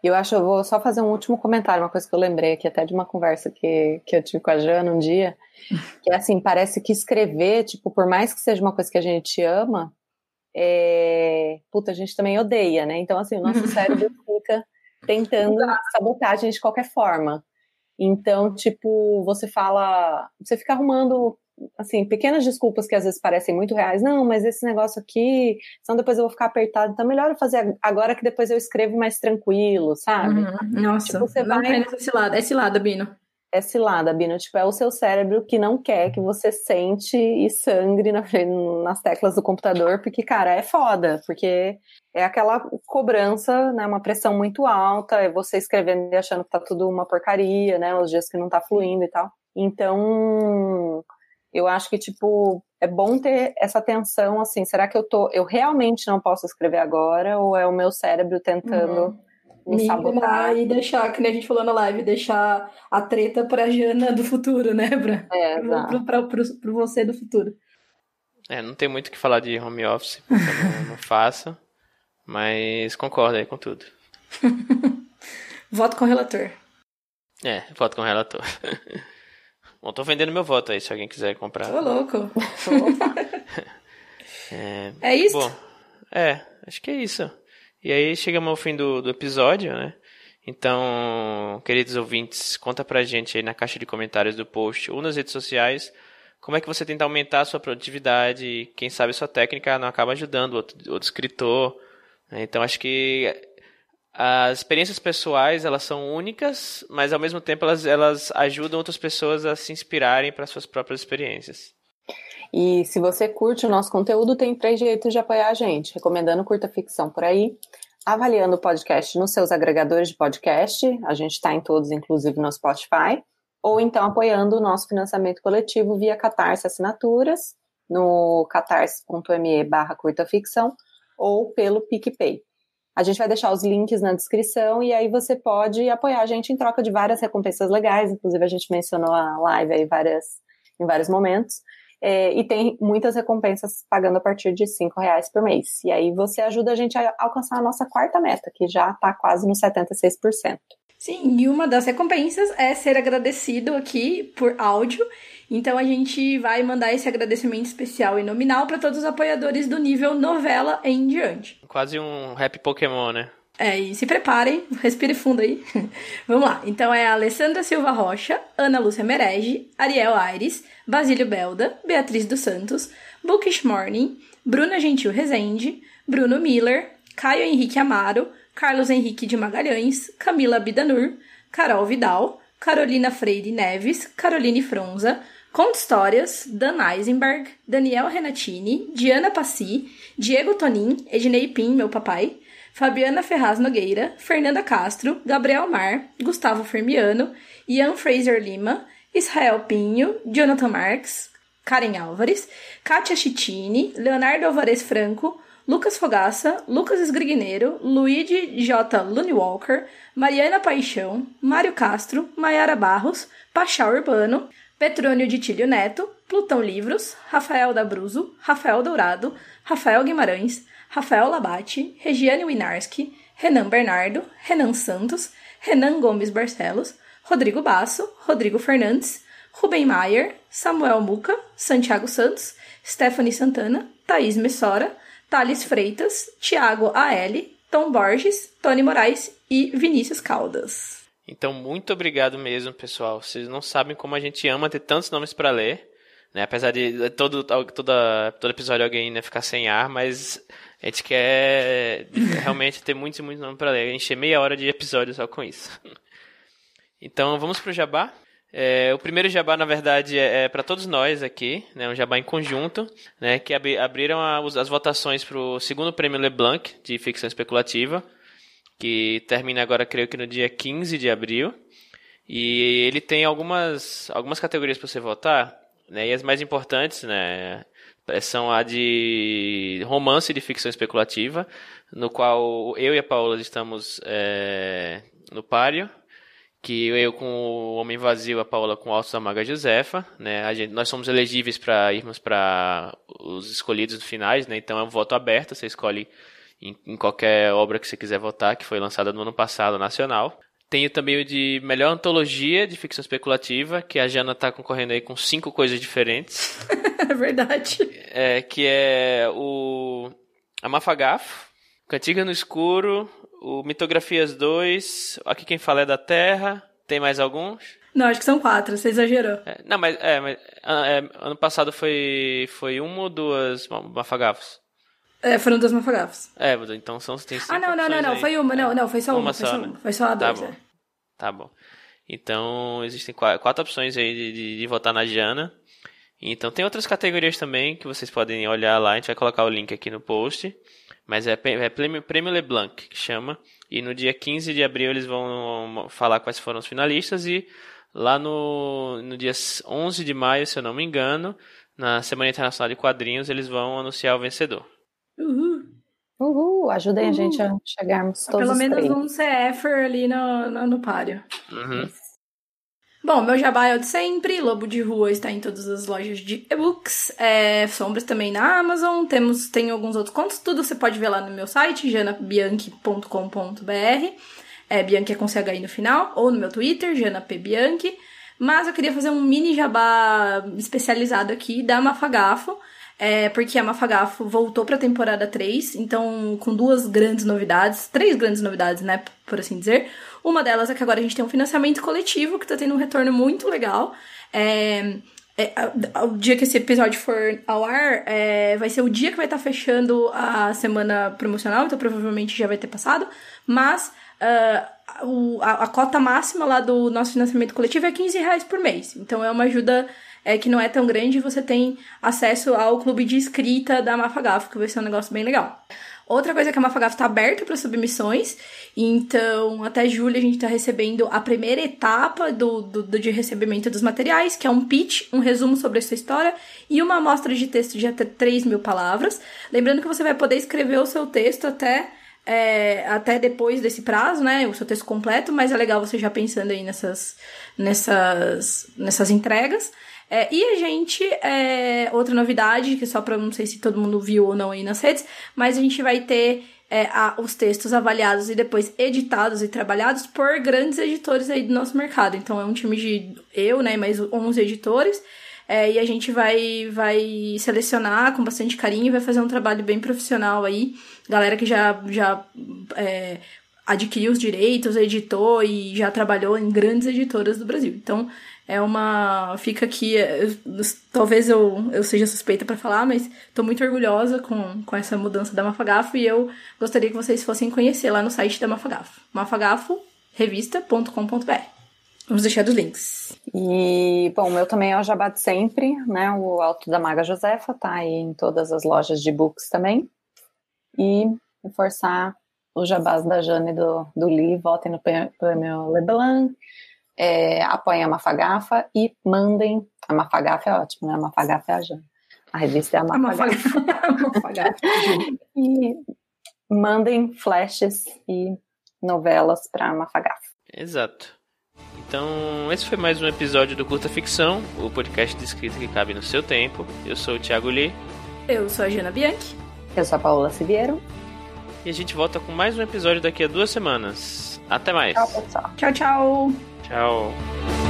Eu acho, eu vou só fazer um último comentário, uma coisa que eu lembrei aqui até de uma conversa que, que eu tive com a Jana um dia, <laughs> que é assim, parece que escrever, tipo, por mais que seja uma coisa que a gente ama, é... puta, a gente também odeia, né? Então, assim, o nosso <laughs> cérebro fica tentando sabotar a gente de qualquer forma. Então, tipo, você fala, você fica arrumando assim, pequenas desculpas que às vezes parecem muito reais. Não, mas esse negócio aqui, senão depois eu vou ficar apertado. Então, melhor eu fazer agora que depois eu escrevo mais tranquilo, sabe? Uhum. Nossa, tipo, você não vai... esse lado, esse lado, Bino é cilada, Bino. Tipo, é o seu cérebro que não quer que você sente e sangre na, nas teclas do computador, porque, cara, é foda, porque é aquela cobrança, né? Uma pressão muito alta, é você escrevendo e achando que tá tudo uma porcaria, né? Os dias que não tá fluindo e tal. Então, eu acho que, tipo, é bom ter essa tensão, assim, será que eu tô, eu realmente não posso escrever agora, ou é o meu cérebro tentando uhum me sabotar e deixar, que nem a gente falou na live, deixar a treta pra Jana do futuro, né? Pra, é, pro, pra, pro, pro, você do futuro. É, não tem muito o que falar de home office, porque eu não, não faço, mas concordo aí com tudo. <laughs> voto com o relator. É, voto com o relator. <laughs> Bom, tô vendendo meu voto aí, se alguém quiser comprar. Ô, louco. <laughs> é, é isso? Bom, é, acho que é isso. E aí chegamos ao fim do, do episódio, né? Então, queridos ouvintes, conta pra gente aí na caixa de comentários do post ou nas redes sociais como é que você tenta aumentar a sua produtividade. Quem sabe sua técnica não acaba ajudando outro, outro escritor. Né? Então, acho que as experiências pessoais elas são únicas, mas ao mesmo tempo elas, elas ajudam outras pessoas a se inspirarem para suas próprias experiências. E se você curte o nosso conteúdo, tem três jeitos de apoiar a gente: recomendando curta ficção por aí, avaliando o podcast nos seus agregadores de podcast, a gente está em todos, inclusive no Spotify, ou então apoiando o nosso financiamento coletivo via Catarse Assinaturas, no catarse.me barra curta ficção, ou pelo PicPay. A gente vai deixar os links na descrição e aí você pode apoiar a gente em troca de várias recompensas legais, inclusive a gente mencionou a live aí várias, em vários momentos. É, e tem muitas recompensas pagando a partir de cinco reais por mês. E aí você ajuda a gente a alcançar a nossa quarta meta, que já está quase no 76%. Sim, e uma das recompensas é ser agradecido aqui por áudio. Então a gente vai mandar esse agradecimento especial e nominal para todos os apoiadores do nível novela em diante. Quase um rap Pokémon, né? É, e se preparem, <laughs> respire fundo aí. <laughs> Vamos lá. Então é a Alessandra Silva Rocha, Ana Lúcia Merege, Ariel Aires, Basílio Belda, Beatriz dos Santos, Bookish Morning, Bruna Gentil Rezende, Bruno Miller, Caio Henrique Amaro, Carlos Henrique de Magalhães, Camila Bidanur, Carol Vidal, Carolina Freire Neves, Caroline Fronza, Conta Histórias, Dan Eisenberg, Daniel Renatini, Diana Passi, Diego Tonin, Ednei Pim, meu papai, Fabiana Ferraz Nogueira, Fernanda Castro, Gabriel Mar, Gustavo Fermiano, Ian Fraser Lima, Israel Pinho, Jonathan Marques, Karen Álvares, Kátia Chitini, Leonardo Alvarez Franco, Lucas Fogaça, Lucas Esgrigneiro, Luigi J. Walker, Mariana Paixão, Mário Castro, Maiara Barros, Pachá Urbano, Petrônio de Tílio Neto, Plutão Livros, Rafael Dabruzo, Rafael Dourado, Rafael Guimarães, Rafael Labate, Regiane Winarski, Renan Bernardo, Renan Santos, Renan Gomes Barcelos, Rodrigo Basso, Rodrigo Fernandes, Rubem Maier, Samuel Muca, Santiago Santos, Stephanie Santana, Thaís Messora, Thales Freitas, Tiago A.L., Tom Borges, Tony Moraes e Vinícius Caldas. Então, muito obrigado mesmo, pessoal. Vocês não sabem como a gente ama ter tantos nomes para ler. Né? Apesar de todo, toda, todo episódio alguém né, ficar sem ar, mas a gente quer <laughs> realmente ter muitos e muitos nomes para ler. Encher meia hora de episódio só com isso. <laughs> Então vamos pro jabá. É, o primeiro jabá, na verdade, é, é para todos nós aqui, né, um jabá em conjunto, né, que ab abriram a, as votações para o segundo prêmio LeBlanc de ficção especulativa, que termina agora, creio que no dia 15 de abril. E ele tem algumas, algumas categorias para você votar, né, e as mais importantes né, são a de romance de ficção especulativa, no qual eu e a Paula estamos é, no páreo que eu com o Homem Vazio, a Paula com Altos da Maga Josefa, né? Gente, nós somos elegíveis para irmos para os escolhidos finais, né? Então é um voto aberto, você escolhe em, em, qualquer obra que você quiser votar, que foi lançada no ano passado, nacional. Tenho também o de melhor antologia de ficção especulativa, que a Jana está concorrendo aí com cinco coisas diferentes. <laughs> é verdade. É, que é o a Mafagafo, Cantiga no Escuro, o Mitografias 2, aqui quem fala é da Terra. Tem mais alguns? Não, acho que são quatro, você exagerou. É, não, mas, é, mas ah, é, ano passado foi, foi uma ou duas mafagafos? É, foram duas mafagafos. É, então são, tem cinco Ah, não, não, não, não, foi uma, não, não, foi só uma, uma foi, só, né? foi só a tá dois, bom. É. Tá bom. Então, existem quatro, quatro opções aí de, de, de, votar na Jana. Então, tem outras categorias também que vocês podem olhar lá, a gente vai colocar o link aqui no post. Mas é, é prêmio, prêmio LeBlanc que chama. E no dia 15 de abril eles vão falar quais foram os finalistas. E lá no, no dia 11 de maio, se eu não me engano, na Semana Internacional de Quadrinhos, eles vão anunciar o vencedor. Uhul! Ajudem Uhul. a gente a chegarmos todos Pelo menos três. um CFer ali no, no, no páreo. Uhum. Bom, meu jabá é o de sempre. Lobo de Rua está em todas as lojas de e-books. É, Sombras também na Amazon. Temos, tem alguns outros contos. Tudo você pode ver lá no meu site, janabianchi.com.br. É, Bianchi é com CHI no final. Ou no meu Twitter, janapbianchi. Mas eu queria fazer um mini jabá especializado aqui da Mafagafo. É, porque a Mafagafo voltou para a temporada 3, então com duas grandes novidades, três grandes novidades, né, por assim dizer. Uma delas é que agora a gente tem um financiamento coletivo que tá tendo um retorno muito legal. É, é, o dia que esse episódio for ao ar, é, vai ser o dia que vai estar tá fechando a semana promocional, então provavelmente já vai ter passado. Mas uh, o, a, a, cota máxima lá do nosso financiamento coletivo é 15 reais por mês. Então é uma ajuda é, que não é tão grande você tem acesso ao clube de escrita da Mafagafo, que vai ser um negócio bem legal. Outra coisa é que a Mafagaf está aberta para submissões, então até julho a gente está recebendo a primeira etapa do, do, do, de recebimento dos materiais, que é um pitch, um resumo sobre essa história e uma amostra de texto de até 3 mil palavras. Lembrando que você vai poder escrever o seu texto até é, até depois desse prazo, né? O seu texto completo, mas é legal você já pensando aí nessas, nessas, nessas entregas. É, e a gente, é, outra novidade, que só pra não sei se todo mundo viu ou não aí nas redes, mas a gente vai ter é, a, os textos avaliados e depois editados e trabalhados por grandes editores aí do nosso mercado. Então é um time de eu, né, mais 11 editores. É, e a gente vai, vai selecionar com bastante carinho e vai fazer um trabalho bem profissional aí. Galera que já, já é, adquiriu os direitos, editou e já trabalhou em grandes editoras do Brasil. Então, é uma. Fica aqui. É, talvez eu, eu seja suspeita para falar, mas tô muito orgulhosa com, com essa mudança da Mafagafo e eu gostaria que vocês fossem conhecer lá no site da Mafagafo. mafagaforevista.com.br. Vamos deixar os links. E, bom, o meu também é o Jabá de sempre, né? O Alto da Maga Josefa tá aí em todas as lojas de books também. E reforçar os jabás da Jane do, do Lee, votem no prêmio Leblanc é, apoiem a Mafagafa e mandem. A Mafagafa é ótimo, né? A Mafagafa é a Jana. A revista é a Mafagafa. A Mafagafa. <laughs> e mandem flashes e novelas para a Mafagafa. Exato. Então, esse foi mais um episódio do Curta Ficção, o podcast de escrita que cabe no seu tempo. Eu sou o Thiago Lee. Eu sou a Jana Bianchi. Eu sou a Paola Siviero. E a gente volta com mais um episódio daqui a duas semanas. Até mais. Tchau, pessoal. Tchau, tchau. Chao.